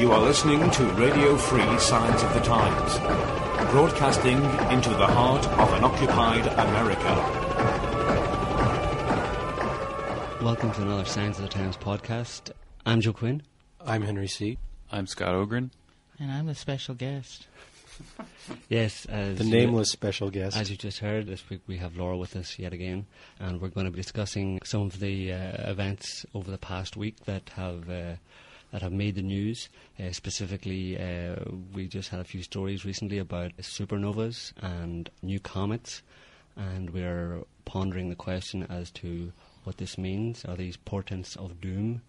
You are listening to Radio Free Signs of the Times, broadcasting into the heart of an occupied America. Welcome to another Signs of the Times podcast. I'm Joe Quinn. I'm Henry See I'm Scott Ogrin. And I'm the special guest. Yes, as The you- nameless special guest. As you just heard, this week we have Laura with us yet again, and we're going to be discussing some of the uh, events over the past week that have uh, that have made the news. Uh, specifically, uh, we just had a few stories recently about supernovas and new comets, and we're pondering the question as to what this means. Are these portents of doom?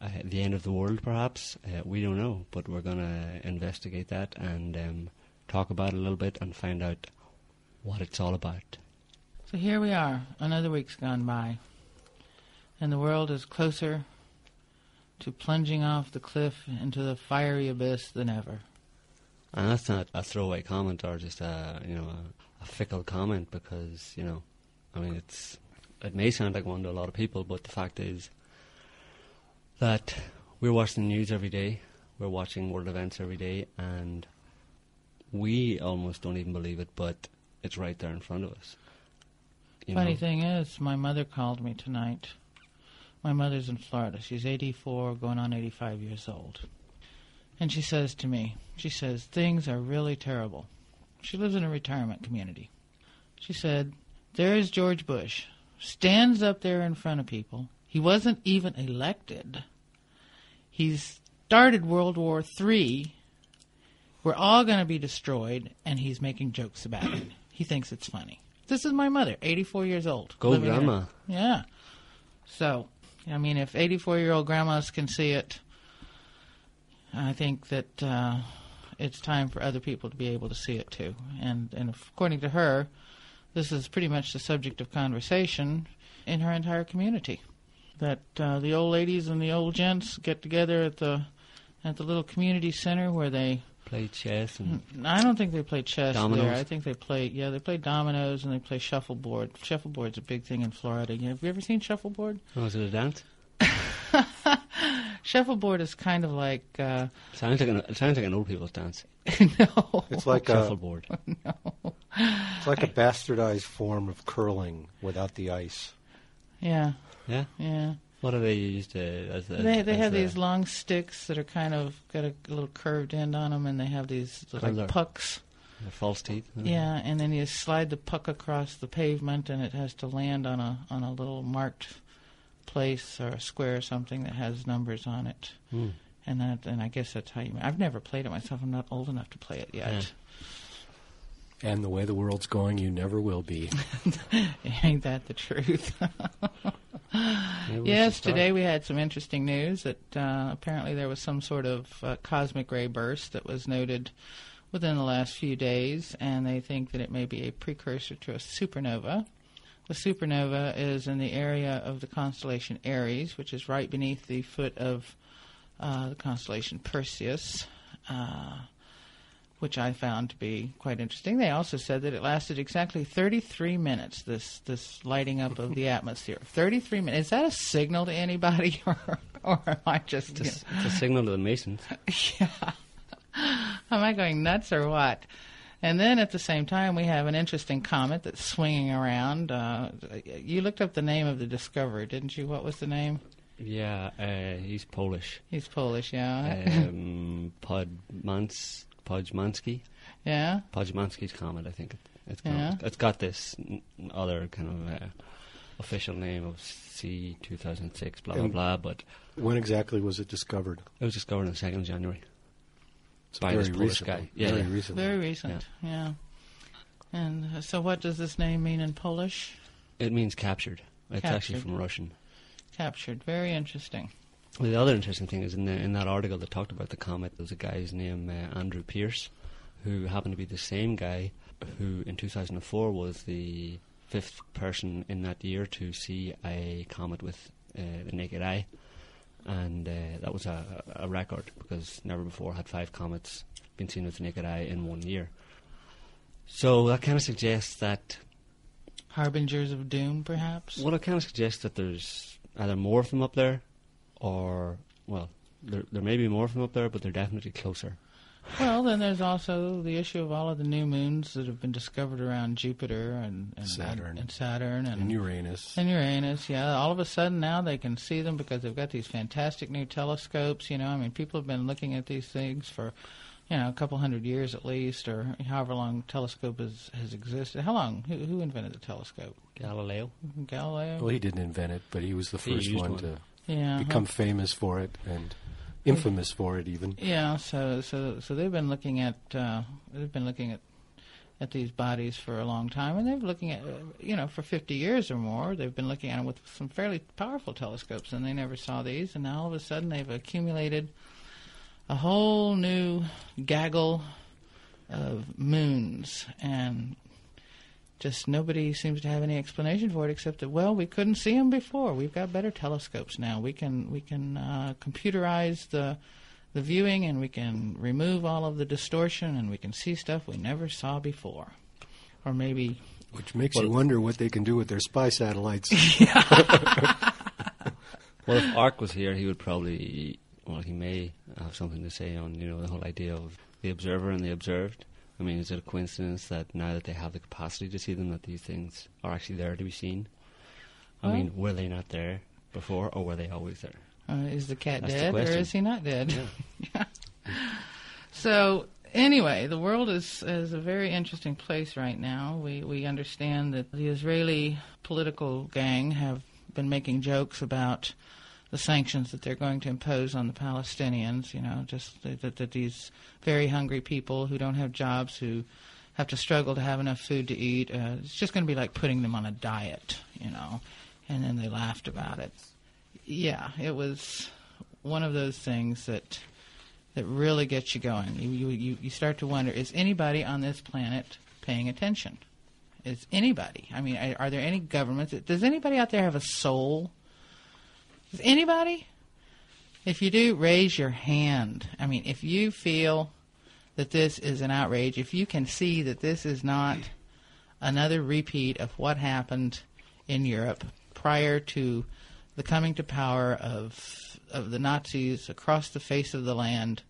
Uh, the end of the world, perhaps? Uh, we don't know, but we're going to investigate that and um, talk about it a little bit and find out what it's all about. So here we are, another week's gone by, and the world is closer to plunging off the cliff into the fiery abyss than ever. And that's not a throwaway comment or just a you know a, a fickle comment because you know, I mean it's it may sound like one to a lot of people, but the fact is that we're watching the news every day, we're watching world events every day, and we almost don't even believe it, but it's right there in front of us. You Funny know? thing is, my mother called me tonight. My mother's in Florida. She's 84, going on 85 years old. And she says to me, she says, things are really terrible. She lives in a retirement community. She said, there is George Bush, stands up there in front of people. He wasn't even elected. He's started World War III. We're all going to be destroyed, and he's making jokes about it. He thinks it's funny. This is my mother, 84 years old. Go grandma. yeah. So, I mean, if 84 year old grandmas can see it, I think that uh, it's time for other people to be able to see it too. And, and according to her, this is pretty much the subject of conversation in her entire community. That uh, the old ladies and the old gents get together at the at the little community center where they Play chess and I don't think they play chess Dominoes? there. I think they play yeah, they play dominoes and they play shuffleboard. Shuffleboard's a big thing in Florida. Have you ever seen shuffleboard? oh, is it a dance? Shuffleboard is kind of like uh, Sounds like an it sounds like an old people's dance. no, it's like a Shuffleboard. it's like a bastardized form of curling without the ice. yeah, Yeah. yeah. What do they use to? As, as, They they as have the- these long sticks that are kind of got a little curved end on them, and they have these Colour. like pucks. the false teeth. Yeah, and then you slide the puck across the pavement, and it has to land on a on a little marked place or a square or something that has numbers on it. Hmm. And that, and I guess that's how you. I've never played it myself. I'm not old enough to play it yet. And the way the world's going, you never will be. Ain't that the truth? Yes, today we had some interesting news that uh, apparently there was some sort of uh, cosmic ray burst that was noted within the last few days, and they think that it may be a precursor to a supernova. The supernova is in the area of the constellation Aries, which is right beneath the foot of uh, the constellation Perseus. Uh, which I found to be quite interesting. They also said that it lasted exactly 33 minutes. This this lighting up of the atmosphere. 33 minutes. Is that a signal to anybody, or or am I just It's a, it's a signal to the Masons. yeah? Am I going nuts or what? And then at the same time, we have an interesting comet that's swinging around. Uh, you looked up the name of the discoverer, didn't you? What was the name? Yeah, uh, he's Polish. He's Polish, yeah. Um, Podmans, Pojmanski. yeah. Pojmanski's comet, I think. It, it's, Yeah. got, it's got this n- other kind of uh, official name of C2006, blah, blah, And- blah, but When exactly was it discovered? it was discovered on the 2nd of January. It's By very this Polish recently. guy. Yeah, very yeah. recently. Very recent, yeah. And uh, so, what does this name mean in Polish? It means captured. It's actually Captured. from Russian. Captured. Very interesting. The other interesting thing is in the, in that article that talked about the comet, there was a guy's name uh, Andrew Pearce, who happened to be the same guy who in 2004 was the fifth person in that year to see a comet with uh, the naked eye, and uh, that was a, a record because never before had five comets been seen with the naked eye in one year. So that kind of suggests that Harbingers of doom, perhaps. well, it kind of suggests that there's either more of them up there, or well, there, there may be more from up there, but they're definitely closer. Well, then there's also the issue of all of the new moons that have been discovered around Jupiter and, and Saturn. and, and Saturn and, And Uranus. and Uranus. Yeah, all of a sudden now they can see them because they've got these fantastic new telescopes. You know, I mean, people have been looking at these things for you know a couple hundred years at least, or however long telescope has has existed. How long? Who, who invented the telescope? Galileo. Galileo. Well, he didn't invent it, but he was the first one, one. to yeah. become famous for it and infamous for it, even. Yeah, so so so they've been looking at uh, they've been looking at at these bodies for a long time, and they've been looking at you know for 50 years or more. They've been looking at them with some fairly powerful telescopes, and they never saw these. And now all of a sudden they've accumulated a whole new gaggle of moons, and just nobody seems to have any explanation for it except that well we couldn't see them before. We've got better telescopes now. We can we can uh, computerize the the viewing and we can remove all of the distortion and we can see stuff we never saw before. Or maybe Which makes Well- you wonder what they can do with their spy satellites. Well, if Ark was here, he would probably, well, he may have something to say on, you know, the whole idea of the observer and the observed. I mean, is it a coincidence that now that they have the capacity to see them, that these things are actually there to be seen? I Well- mean, were they not there before, or were they always there? uh, is the cat That's the dead or is he not dead? So anyway, the world is is a very interesting place right now. We we understand that the Israeli political gang have been making jokes about the sanctions that they're going to impose on the Palestinians. You know, just that, that, these very hungry people who don't have jobs who have to struggle to have enough food to eat. Uh, it's just going to be like putting them on a diet. You know, and then they laughed about it. Yeah, it was one of those things that that really gets you going. You, you, you, start to wonder is anybody on this planet paying attention? Is anybody? I mean, are there any governments? Does anybody out there have a soul? Does anybody? If you do, raise your hand. I mean, if you feel that this is an outrage, if you can see that this is not another repeat of what happened in Europe prior to the coming to power of of the Nazis across the face of the land.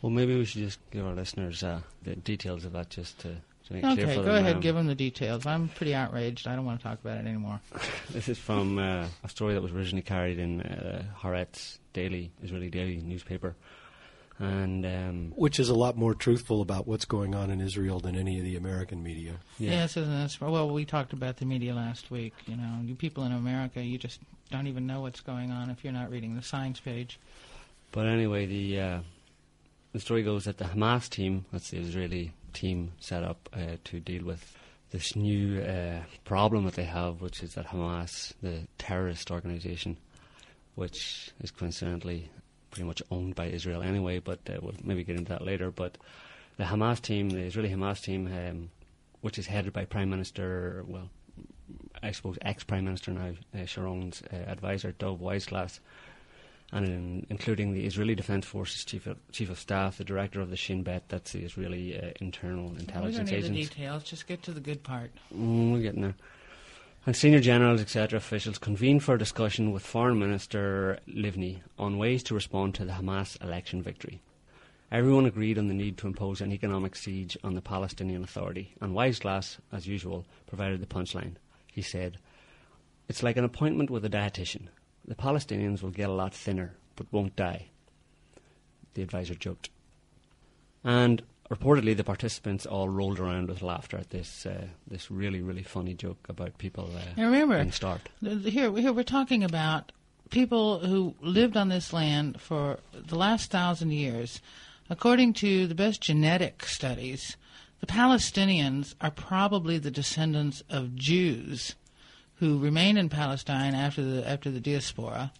Well, maybe we should just give our listeners uh, the details of that just to, Okay, for go them. ahead, Um, give them the details. I'm pretty outraged. I don't want to talk about it anymore. This is from uh, a story that was originally carried in uh, Haaretz Daily, Israeli daily newspaper. And um, Which is a lot more truthful about what's going on in Israel than any of the American media. yeah, Yes, isn't it? Well, we talked about the media last week. You know, you people in America, you just don't even know what's going on if you're not reading the science page. But anyway, the uh, the story goes that the Hamas team, that's the Israeli team set up uh, to deal with this new uh, problem that they have, which is that Hamas, the terrorist organization, which is coincidentally pretty much owned by Israel anyway, but uh, we'll maybe get into that later. But the Hamas team, the Israeli Hamas team, um, which is headed by Prime Minister, well, I suppose ex Prime Minister now, uh, Sharon's uh, advisor, Dov Weissglas, and in, including the Israeli Defense Forces chief of, chief of staff, the director of the Shin Bet, that's the Israeli uh, internal we don't intelligence need the agency. details. Just get to the good part. Mm, we're getting there. And senior generals, etc., officials convened for a discussion with Foreign Minister Livni on ways to respond to the Hamas election victory. Everyone agreed on the need to impose an economic siege on the Palestinian Authority, and Weissglas, as usual, provided the punchline. He said, It's like an appointment with a dietitian. The Palestinians will get a lot thinner, but won't die. The advisor joked. And reportedly, the participants all rolled around with laughter at this uh, this really really funny joke about people uh, Now remember, being starved. here, here we're talking about people who lived on this land for the last thousand years. According to the best genetic studies, the Palestinians are probably the descendants of Jews who remained in Palestine after the after the diaspora,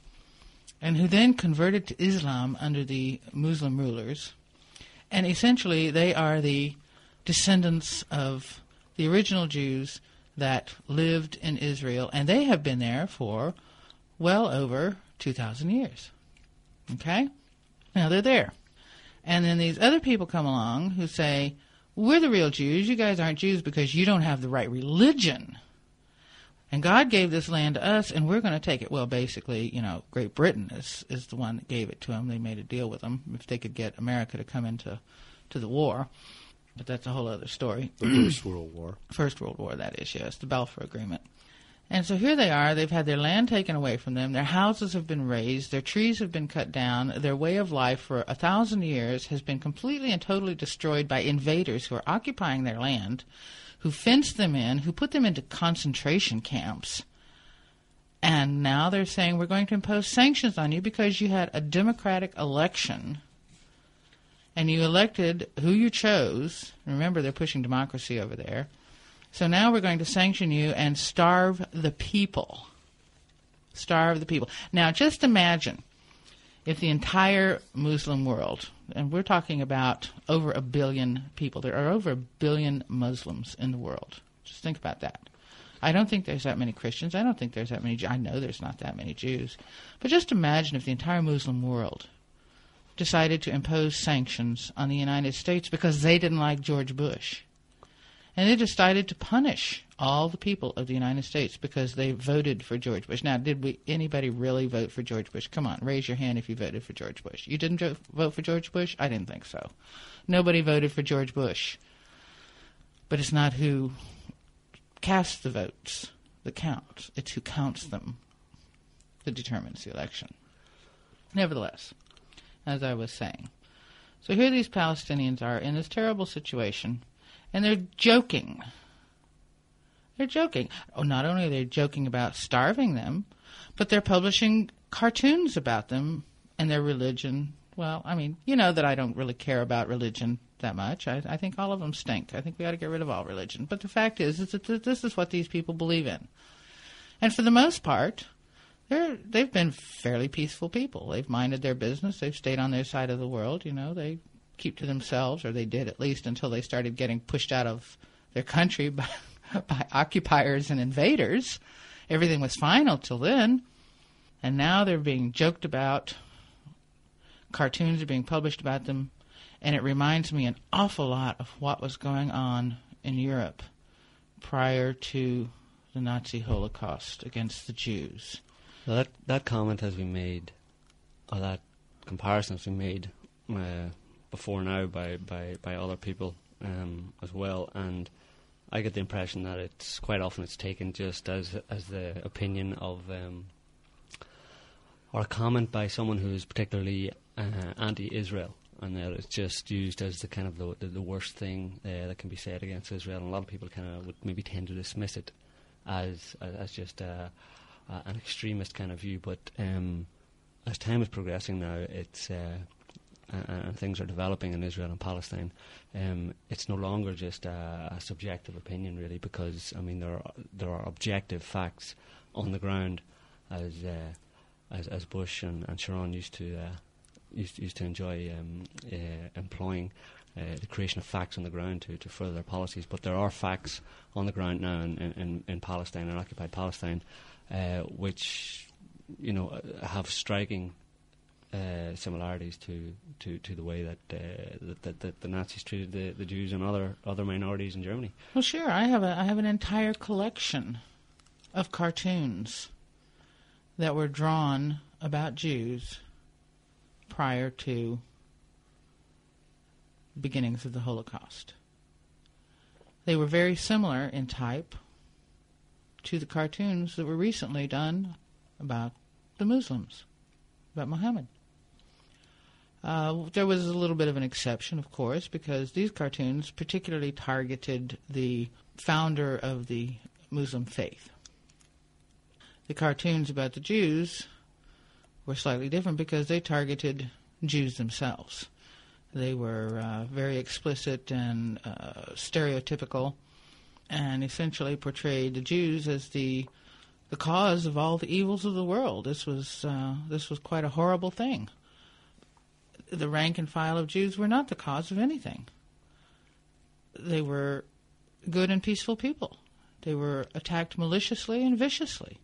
and who then converted to Islam under the Muslim rulers. And essentially, they are the descendants of the original Jews that lived in Israel, and they have been there for well over 2,000 years. Okay? Now they're there. And then these other people come along who say, We're the real Jews. You guys aren't Jews because you don't have the right religion. And God gave this land to us, and we're going to take it. Well, basically, you know, Great Britain is is the one that gave it to them. They made a deal with them if they could get America to come into to the war. But that's a whole other story. The First World War. First World War, that is, yes, the Balfour Agreement. And so here they are. They've had their land taken away from them. Their houses have been razed. Their trees have been cut down. Their way of life for a thousand years has been completely and totally destroyed by invaders who are occupying their land, who fenced them in, who put them into concentration camps. And now they're saying we're going to impose sanctions on you because you had a democratic election and you elected who you chose. Remember, they're pushing democracy over there so now we're going to sanction you and starve the people. Starve the people. Now, just imagine if the entire Muslim world, and we're talking about over a billion people, there are over a billion Muslims in the world. Just think about that. I don't think there's that many Christians. I don't think there's that many. I know there's not that many Jews. But just imagine if the entire Muslim world decided to impose sanctions on the United States because they didn't like George Bush and they decided to punish all the people of the United States because they voted for George Bush. Now, did we anybody really vote for George Bush? Come on, raise your hand if you voted for George Bush. You didn't vote for George Bush? I didn't think so. Nobody voted for George Bush. But it's not who casts the votes that counts. It's who counts them that determines the election. Nevertheless, as I was saying, so here these Palestinians are in this terrible situation and they're joking. They're joking. Oh, not only are they joking about starving them, but they're publishing cartoons about them and their religion. Well, I mean, you know that I don't really care about religion that much. I, I think all of them stink. I think we ought to get rid of all religion. But the fact is, is that this is what these people believe in. And for the most part, they're they've been fairly peaceful people. They've minded their business. They've stayed on their side of the world. You know, they keep to themselves, or they did at least until they started getting pushed out of their country by, by occupiers and invaders. Everything was fine until then. And now they're being joked about. Cartoons are being published about them. And it reminds me an awful lot of what was going on in Europe prior to the Nazi Holocaust against the Jews. Well, that that comment has been made, or that comparison has been made uh, before now by, by, by other people um, as well, and I get the impression that it's quite often it's taken just as as the opinion of um, or a comment by someone who is particularly uh, anti-Israel, and that it's just used as the kind of the the, the worst thing uh, that can be said against Israel. And a lot of people kind of would maybe tend to dismiss it as as, just uh, an extremist kind of view, but um, as time is progressing now, it's uh, and things are developing in Israel and Palestine, um, it's no longer just a, a, subjective opinion, really, because I mean there are there are objective facts on the ground, as uh, as, as Bush and, and Sharon used to uh, used, used to enjoy um, uh, employing. Uh, the creation of facts on the ground to, to further their policies, but there are facts on the ground now in, in, in Palestine and occupied Palestine, uh, which you know have striking uh, similarities to, to, to the way that, uh, that, that, that, the Nazis treated the, the Jews and other other minorities in Germany. Well, sure. I have a I have an entire collection of cartoons that were drawn about Jews prior to beginnings of the Holocaust. They were very similar in type to the cartoons that were recently done about the Muslims, about Muhammad. Uh, there was a little bit of an exception, of course, because these cartoons particularly targeted the founder of the Muslim faith. The cartoons about the Jews were slightly different because they targeted Jews themselves. They were uh, very explicit and uh, stereotypical, and essentially portrayed the Jews as the the cause of all the evils of the world. This was uh, this was quite a horrible thing the rank and file of Jews were not the cause of anything. They were good and peaceful people. They were attacked maliciously and viciously.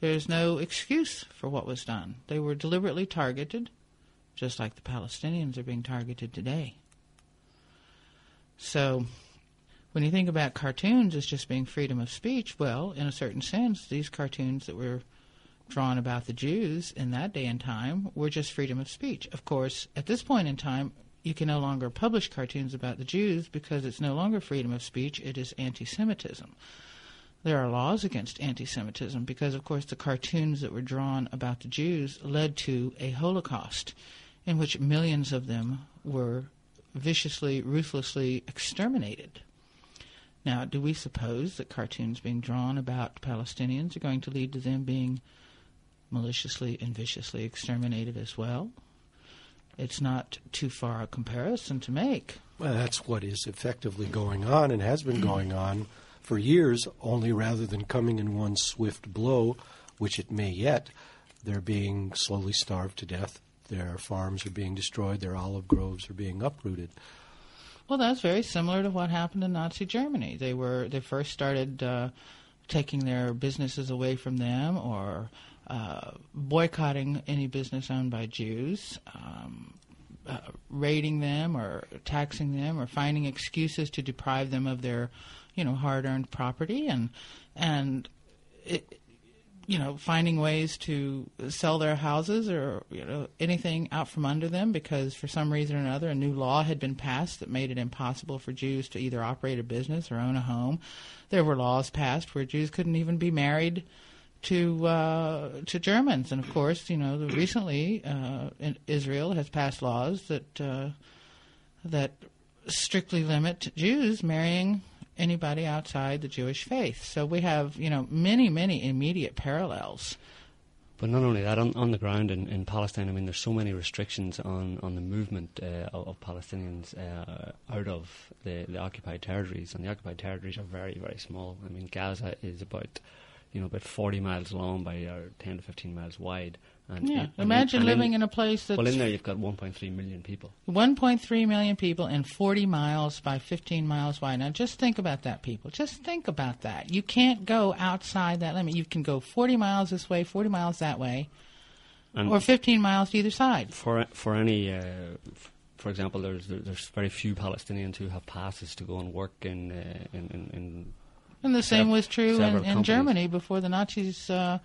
There's no excuse for what was done. They were deliberately targeted, just like the Palestinians are being targeted today. So, when you think about cartoons as just being freedom of speech, well, in a certain sense, these cartoons that were drawn about the Jews in that day and time were just freedom of speech. Of course, at this point in time, you can no longer publish cartoons about the Jews because it's no longer freedom of speech, it is anti Semitism. There are laws against anti Semitism because, of course, the cartoons that were drawn about the Jews led to a Holocaust in which millions of them were viciously, ruthlessly exterminated. Now, do we suppose that cartoons being drawn about Palestinians are going to lead to them being maliciously and viciously exterminated as well? It's not too far a comparison to make. Well, that's what is effectively going on and has been going on for years, only rather than coming in one swift blow, which it may yet, they're being slowly starved to death. Their farms are being destroyed, their olive groves are being uprooted. Well, that's very similar to what happened in Nazi Germany. They were they first started uh, taking their businesses away from them or uh, boycotting any business owned by Jews, um, uh, raiding them or taxing them or finding excuses to deprive them of their, you know, hard-earned property and and it, you know, finding ways to sell their houses or you know anything out from under them because for some reason or another a new law had been passed that made it impossible for Jews to either operate a business or own a home. There were laws passed where Jews couldn't even be married to uh, to Germans, and of course, you know, recently uh, Israel has passed laws that uh, that strictly limit Jews marrying anybody outside the Jewish faith. So we have, you know, many, many immediate parallels. But not only that, on, on the ground in, in Palestine, I mean, there's so many restrictions on, on the movement uh, of, of, Palestinians uh, out of the, the occupied territories, and the occupied territories are very, very small. I mean, Gaza is about you know, about 40 miles long by uh, 10 to 15 miles wide. And yeah, imagine and living in, in, a place that's... Well, in there you've got 1.3 million people. 1.3 million people and 40 miles by 15 miles wide. Now, just think about that, people. Just think about that. You can't go outside that limit. You can go 40 miles this way, 40 miles that way, and or 15 miles to either side. For, for any... Uh, for example, there's there's very few Palestinians who have passes to go and work in uh, in, in, in and the same was true in, in Germany before the Nazis uh,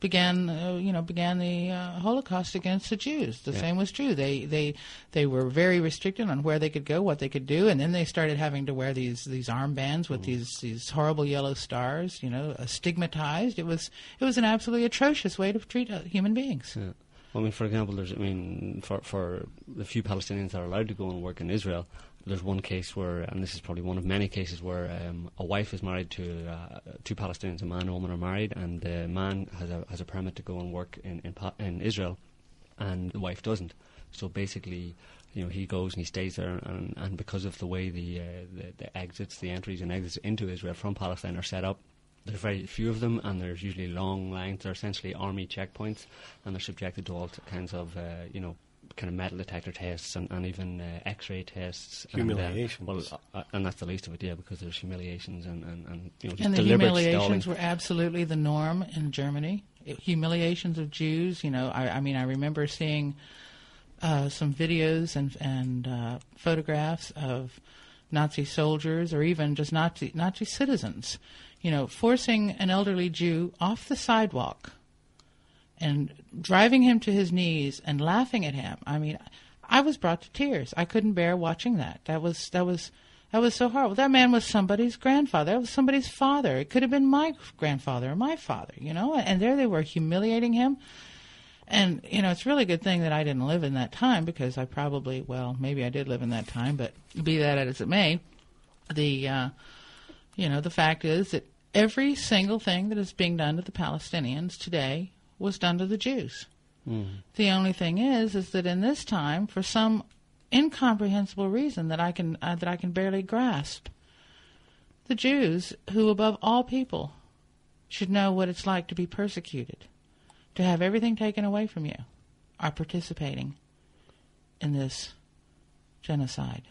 began, uh, you know, began the uh, Holocaust against the Jews. The yeah. same was true. They they they were very restricted on where they could go, what they could do, and then they started having to wear these these armbands with mm. these these horrible yellow stars. You know, stigmatized. It was it was an absolutely atrocious way to treat uh, human beings. Yeah. Well, I mean, for example, there's, I mean, for for the few Palestinians that are allowed to go and work in Israel, there's one case where, and this is probably one of many cases where um, a wife is married to uh, two Palestinians. A man and a woman are married, and the man has a has a permit to go and work in in, in Israel, and the wife doesn't. So basically, you know, he goes and he stays there, and, and because of the way the, uh, the the exits, the entries and exits into Israel from Palestine are set up, there's very few of them, and there's usually long lines. They're essentially army checkpoints, and they're subjected to all kinds of, uh, you know, kind of metal detector tests and, and even uh, X-ray tests. Humiliations. And, uh, well, uh, and that's the least of it, yeah, because there's humiliations and, and, and you know, just and the deliberate humiliations stalling. were absolutely the norm in Germany. It, humiliations of Jews. You know, I, I mean, I remember seeing uh, some videos and and uh, photographs of Nazi soldiers or even just Nazi Nazi citizens. You know, forcing an elderly Jew off the sidewalk and driving him to his knees and laughing at him. I mean, I was brought to tears. I couldn't bear watching that. That was that was that was so horrible. That man was somebody's grandfather. That was somebody's father. It could have been my grandfather or my father, you know. And there they were humiliating him. And you know, it's really a good thing that I didn't live in that time because I probably, well, maybe I did live in that time, but be that as it may, the uh, you know, the fact is that every single thing that is being done to the Palestinians today was done to the Jews. Mm. The only thing is, is that in this time, for some incomprehensible reason that I can uh, that I can barely grasp, the Jews, who above all people should know what it's like to be persecuted, to have everything taken away from you, are participating in this genocide.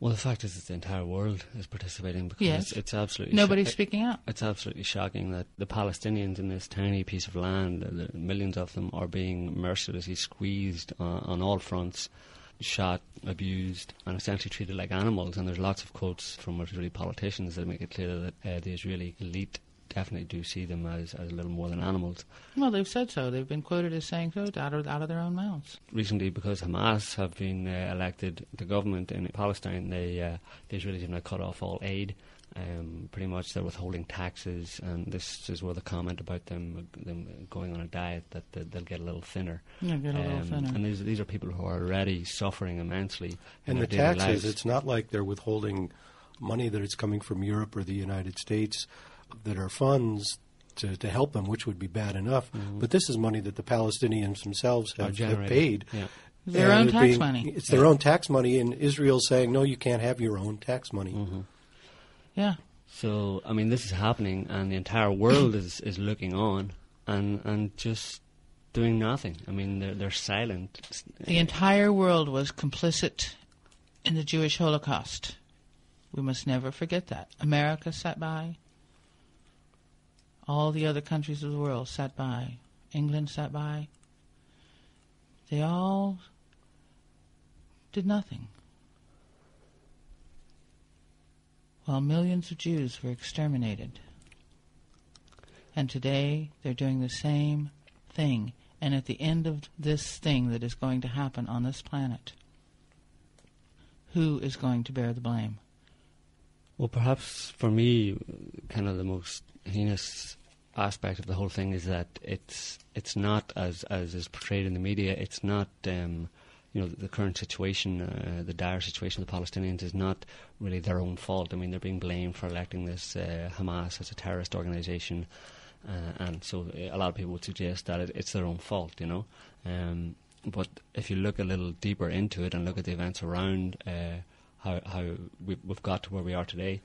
Well, the fact is that the entire world is participating because yes. it's, it's absolutely nobody's speaking out. It's absolutely shocking that the Palestinians in this tiny piece of land, the millions of them, are being mercilessly squeezed uh, on all fronts. shot, abused, and essentially treated like animals. And there's lots of quotes from Israeli politicians that make it clear that uh, the Israeli elite definitely do see them as, as a little more than animals. Well, they've said so. They've been quoted as saying so out of, out of their own mouths. Recently, because Hamas have been uh, elected the government in Palestine, they, uh, the Israelis have now cut off all aid. Um, pretty much they're withholding taxes, and this is where the comment about them them going on a diet that they'll get a little thinner. Yeah, get a little Um, thinner. And these, these are people who are already suffering immensely. And the taxes, lives. it's not like they're withholding money that it's coming from Europe or the United States that are funds to, to help them, which would be bad enough. But this is money that the Palestinians themselves Mm-hmm. Have, have paid. Yeah. Their And own tax being- money. It's their own tax money, and Israel's saying, no, you can't have your own tax money. Mm-hmm. Yeah. So I mean, this is happening, and the entire world is, is looking on and and just doing nothing. I mean, they're they're silent. The entire world was complicit in the Jewish Holocaust. We must never forget that. America sat by. All the other countries of the world sat by. England sat by. They all did nothing. While millions of Jews were exterminated. And today they're doing the same thing. And at the end of this thing that is going to happen on this planet, who is going to bear the blame? Well, perhaps for me, kind of the most heinous aspect of the whole thing is that it's it's not as as is portrayed in the media. It's not. Um, you know, the current situation, uh, the dire situation of the Palestinians is not really their own fault. I mean, they're being blamed for electing this uh, Hamas as a terrorist organization, uh, and so a lot of people would suggest that it, it's their own fault, you know. Um, but if you look a little deeper into it and look at the events around uh, how how we've got to where we are today,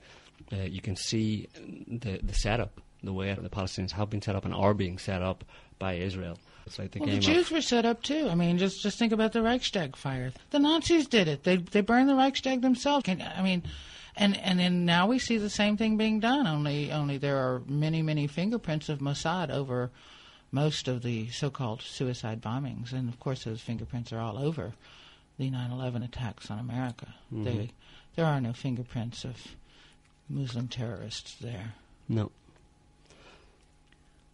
uh, you can see the the setup, the way the Palestinians have been set up and are being set up by Israel. It's like the well, game the Jews were set up too. I mean, just just think about the Reichstag fire. The Nazis did it. They they burned the Reichstag themselves. Can, I mean, and and then now we see the same thing being done. Only only there are many many fingerprints of Mossad over most of the so-called suicide bombings, and of course those fingerprints are all over the 9/11 attacks on America. They, there are no fingerprints of Muslim terrorists there. no.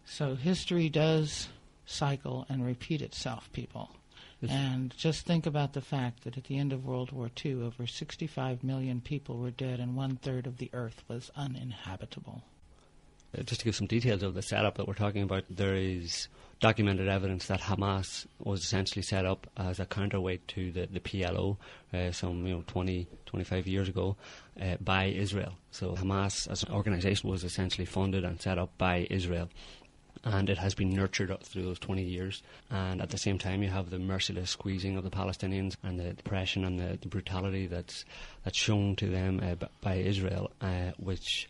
So history does cycle and repeat itself, people. Yes. And just think about the fact that at the end of World War II, over 65 million people were dead and one third of the earth was uninhabitable. Uh, just to give some details of the setup that we're talking about, there is documented evidence that Hamas was essentially set up as a counterweight to the, the PLO uh, some you know 20, 25 years ago uh, by Israel. So Hamas as an organisation was essentially funded and set up by Israel. And it has been nurtured up through those 20 years. And at the same time, you have the merciless squeezing of the Palestinians and the oppression and the, the brutality that's, that's shown to them uh, by Israel, uh, which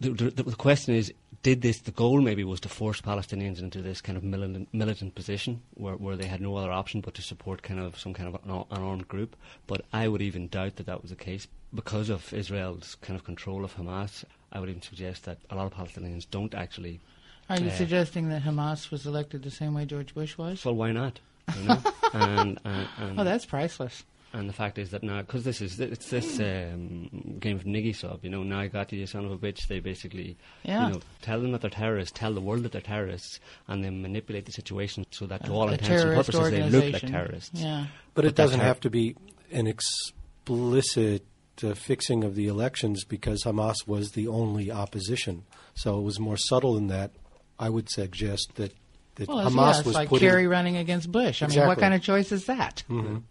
the, the, the question is, did this, the goal maybe was to force Palestinians into this kind of militant, militant position where, where they had no other option but to support kind of some kind of an, an armed group. But I would even doubt that that was the case because of Israel's kind of control of Hamas. I would even suggest that a lot of Palestinians don't actually. Are you Yeah. suggesting that Hamas was elected the same way George Bush was? Well, why not? You know? and, and, and, Oh, that's priceless. And the fact is that now, because this is it's this um, game of niggy sub, you know, now I got you, you son of a bitch. They basically, Yeah. you know, tell them that they're terrorists, tell the world that they're terrorists, and then manipulate the situation so that to all intents and purposes they look like terrorists. Yeah. But But it doesn't that's have to be an explicit uh, fixing of the elections because Hamas was the only opposition. So it was more subtle than that. I would suggest that, that Well, Hamas yeah, it's was like putting. Kerry running against Bush. I mean, what kind of choice is that? Mhm.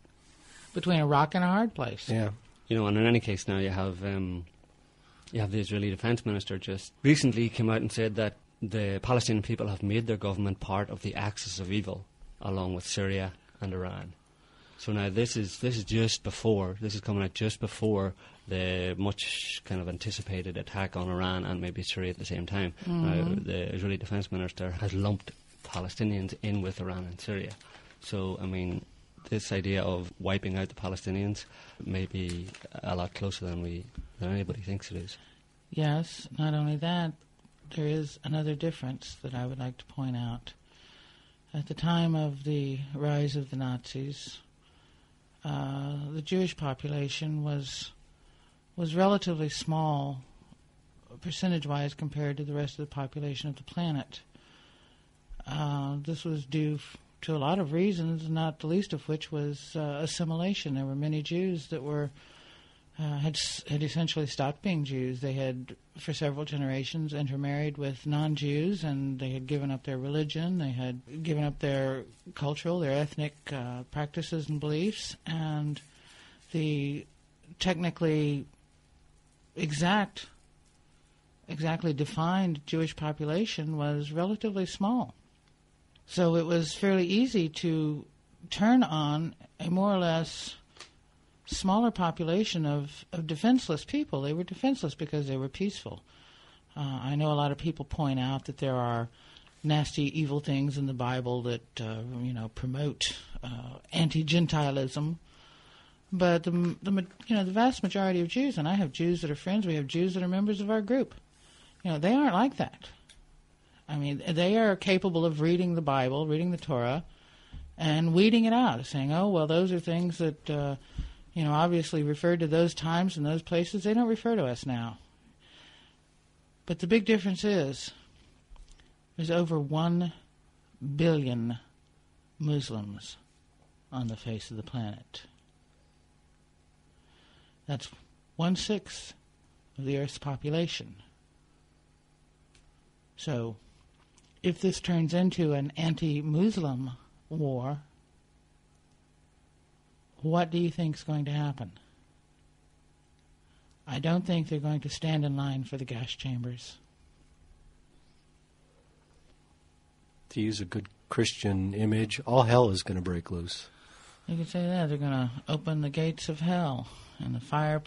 Between a rock and a hard place. Yeah. You know, and in any case, now you have um, you have the Israeli defense minister just recently came out and said that the Palestinian people have made their government part of the axis of evil, along with Syria and Iran. So now this is this is just before this is coming out just before the much kind of anticipated attack on Iran and maybe Syria at the same time. Now the Israeli defense minister has lumped Palestinians in with Iran and Syria. So I mean, this idea of wiping out the Palestinians may be a lot closer than we than anybody thinks it is. Yes, not only that, there is another difference that I would like to point out. At the time of the rise of the Nazis, uh, the Jewish population was was relatively small percentage-wise compared to the rest of the population of the planet. Uh, this was due f- to a lot of reasons, not the least of which was uh, assimilation. There were many Jews that were uh, had had essentially stopped being Jews. They had, for several generations, intermarried with non-Jews, and they had given up their religion. They had given up their cultural, their ethnic uh, practices and beliefs, and the technically exact, exactly defined Jewish population was relatively small. So it was fairly easy to turn on a more or less smaller population of, of defenseless people. They were defenseless because they were peaceful. Uh, I know a lot of people point out that there are nasty, evil things in the Bible that uh, you know promote uh, anti-Gentilism, but the, the you know the vast majority of Jews, and I have Jews that are friends. We have Jews that are members of our group. You know they aren't like that. I mean, they are capable of reading the Bible, reading the Torah, and weeding it out, saying, "Oh, well, those are things that." Uh, you know, obviously referred to those times and those places. They don't refer to us now. But the big difference is there's over one billion Muslims on the face of the planet. That's one sixth of the Earth's population. So, if this turns into an anti Muslim war, what do you think is going to happen? I don't think they're going to stand in line for the gas chambers. To use a good Christian image, all hell is going to break loose. You could say that they're going to open the gates of hell, and the fire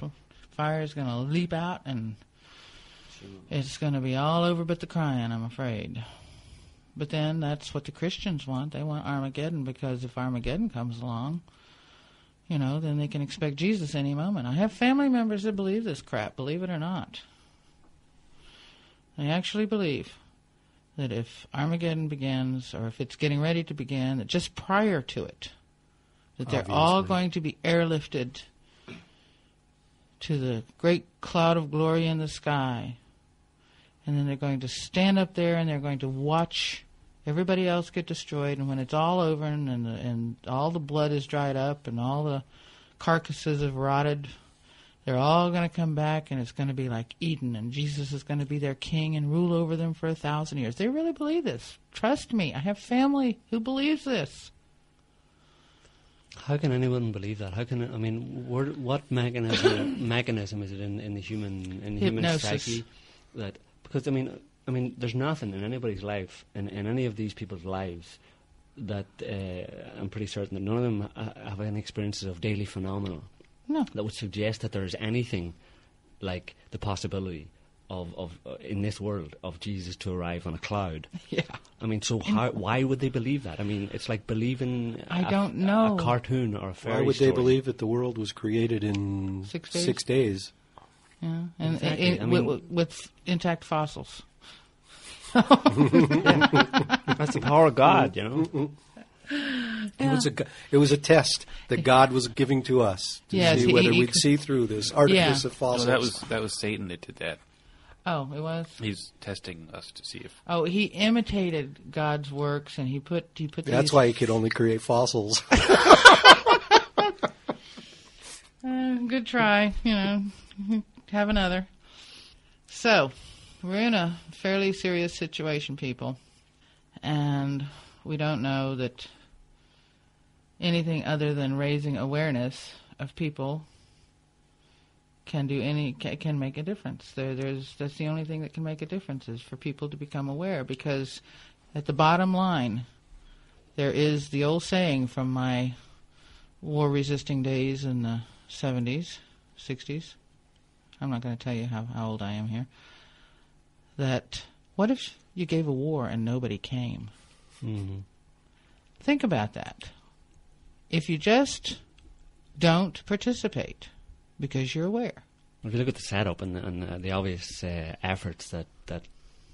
fire is going to leap out, and it's going to be all over but the crying. I'm afraid. But then that's what the Christians want. They want Armageddon because if Armageddon comes along, you know, then they can expect Jesus any moment. I have family members that believe this crap, believe it or not. They actually believe that if Armageddon begins, or if it's getting ready to begin, that just prior to it, that they're all going to be airlifted to the great cloud of glory in the sky. And then they're going to stand up there and they're going to watch everybody else get destroyed. And when it's all over and, and, the, and all the blood is dried up and all the carcasses have rotted, they're all going to come back and it's going to be like Eden. And Jesus is going to be their king and rule over them for a thousand years. They really believe this. Trust me. I have family who believes this. How can anyone believe that? How can I mean, where, what mechanism mechanism is it in, in the human in the human psyche that because I mean I mean there's nothing in anybody's life in, in any of these people's lives that uh, I'm pretty certain that none of them have any experiences of daily phenomena No. that would suggest that there is anything like the possibility of, of uh, in this world of Jesus to arrive on a cloud. Yeah. I mean, so how, why would they believe that? I mean, it's like believing I a- don't know. a cartoon or a fairy Why would story. they believe that the world was created in Six days? Six days? Yeah. And, Exactly. and- I with, mean- with intact fossils. That's the power of God, you know. It was a g- it was a test that God was giving to us to Yes, see he- whether he we'd could- see through this artifice Yeah. of No, fossils. that was that was Satan that did that. Oh, it was. He's testing us to see if Oh, he imitated God's works, and he put he put. That's these, why he could only create fossils. Uh, good try. You know, have another. So, we're in a fairly serious situation, people, and we don't know that anything other than raising awareness of people can do any can make a difference. There, there's that's the only thing that can make a difference is for people to become aware. Because at the bottom line, there is the old saying from my war-resisting days in the 70s, 60s. I'm not going to tell you how, how old I am here. That what if you gave a war and nobody came? hmm Think about that. If you just don't participate because you're aware. If you look at the setup and, and uh, the obvious uh, efforts that, that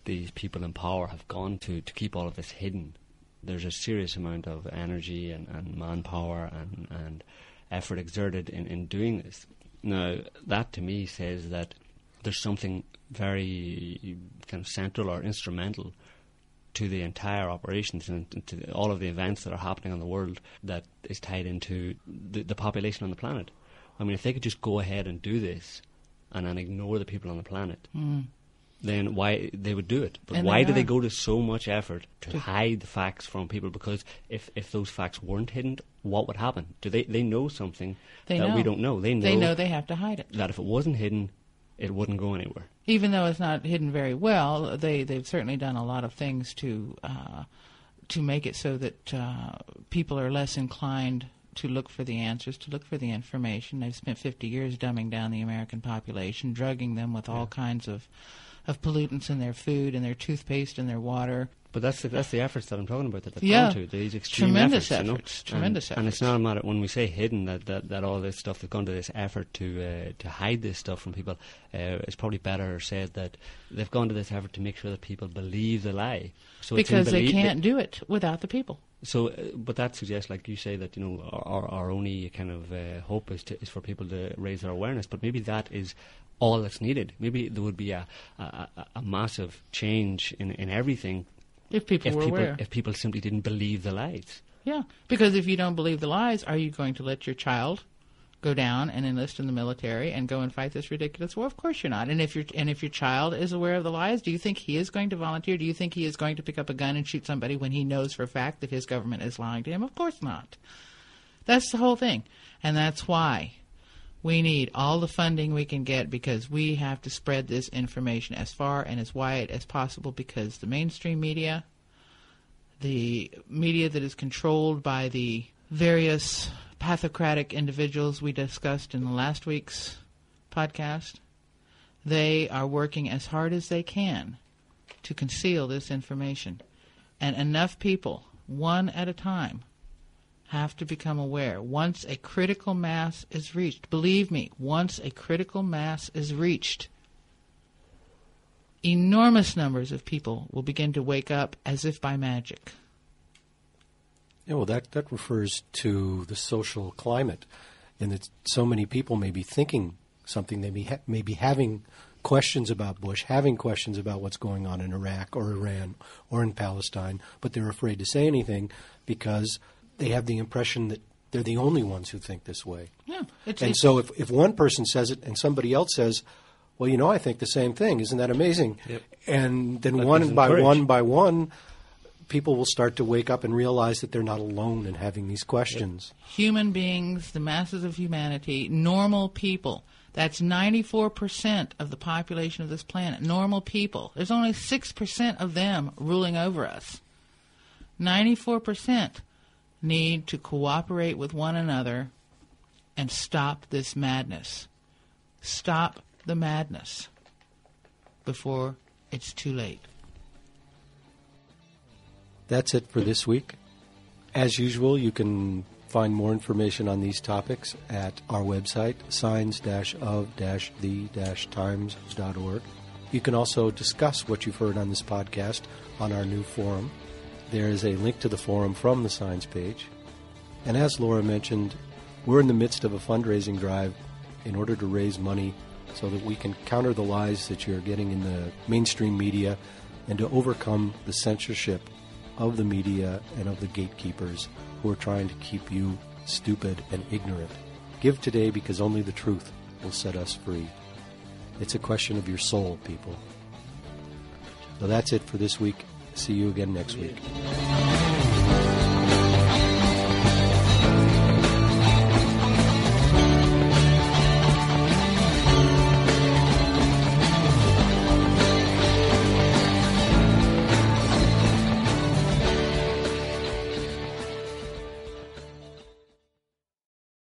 these people in power have gone to to keep all of this hidden, there's a serious amount of energy and, and manpower and, and effort exerted in, in doing this. Now, that to me says that there's something very kind of central or instrumental to the entire operations and to all of the events that are happening in the world that is tied into the, the population on the planet. I mean, if they could just go ahead and do this and then ignore the people on the planet, hmm. Then why they would do it? But And why they do they go to so much effort to, To- hide the facts from people? Because if, if those facts weren't hidden, what would happen? Do they they know something They that we don't know? They know, They know they have to hide it. that if it wasn't hidden, it wouldn't go anywhere. even though it's not hidden very well, they they've certainly done a lot of things to uh, to make it so that uh, people are less inclined to look for the answers, to look for the information. They've spent 50 years dumbing down the American population, drugging them with all kinds of of pollutants in their food, in their toothpaste, in their water. But that's the, that's the efforts that I'm talking about that they've Yeah. gone to these extreme Tremendous efforts, you know? tremendous and, and it's not a matter when we say hidden that, that, that all this stuff they've gone to this effort to uh, to hide this stuff from people. Uh, it's probably better said that they've gone to this effort to make sure that people believe the lie. So because they can't do it without the people. So, uh, but that suggests, like you say, that you know our, our, only kind of uh, hope is to, is for people to raise their awareness. But maybe that is all that's needed. Maybe there would be a a, a, a massive change in, in everything If people if were people aware. if people simply didn't believe the lies. Yeah, because if you don't believe the lies, are you going to let your child go down and enlist in the military and go and fight this ridiculous war? Of course you're not. And if your and if your child is aware of the lies, do you think he is going to volunteer? Do you think he is going to pick up a gun and shoot somebody when he knows for a fact that his government is lying to him? Of course not. That's the whole thing, and that's why we need all the funding we can get because we have to spread this information as far and as wide as possible because the mainstream media the media that is controlled by the various pathocratic individuals we discussed in the last week's podcast, they are working as hard as they can to conceal this information. And enough people, one at a time, have to become aware. Once a critical mass is reached, believe me, once a critical mass is reached, enormous numbers of people will begin to wake up as if by magic. Yeah, well, that, that refers to the social climate, and that so many people may be thinking something, they may, ha- may be having questions about Bush, having questions about what's going on in Iraq or Iran or in Palestine, but they're afraid to say anything because they have the impression that they're the only ones who think this way. Yeah, it's, And it's- so if, if one person says it and somebody else says, well, you know, I think the same thing. Isn't that amazing? Yep. And then Let one by encourage. one by one, people will start to wake up and realize that they're not alone in having these questions. human beings, the masses of humanity, normal people. That's 94% of the population of this planet. Normal people. There's only 6% of them ruling over us. 94% need to cooperate with one another and stop this madness. Stop the madness before it's too late. That's it for this week. As usual, you can find more information on these topics at our website, signs-of-the-times.org. You can also discuss what you've heard on this podcast on our new forum. There is a link to the forum from the Signs page. And as Laura mentioned, we're in the midst of a fundraising drive in order to raise money so that we can counter the lies that you're getting in the mainstream media and to overcome the censorship of the media and of the gatekeepers who are trying to keep you stupid and ignorant. Give today because only the truth will set us free. It's a question of your soul, people. So that's it for this week. See you again next week.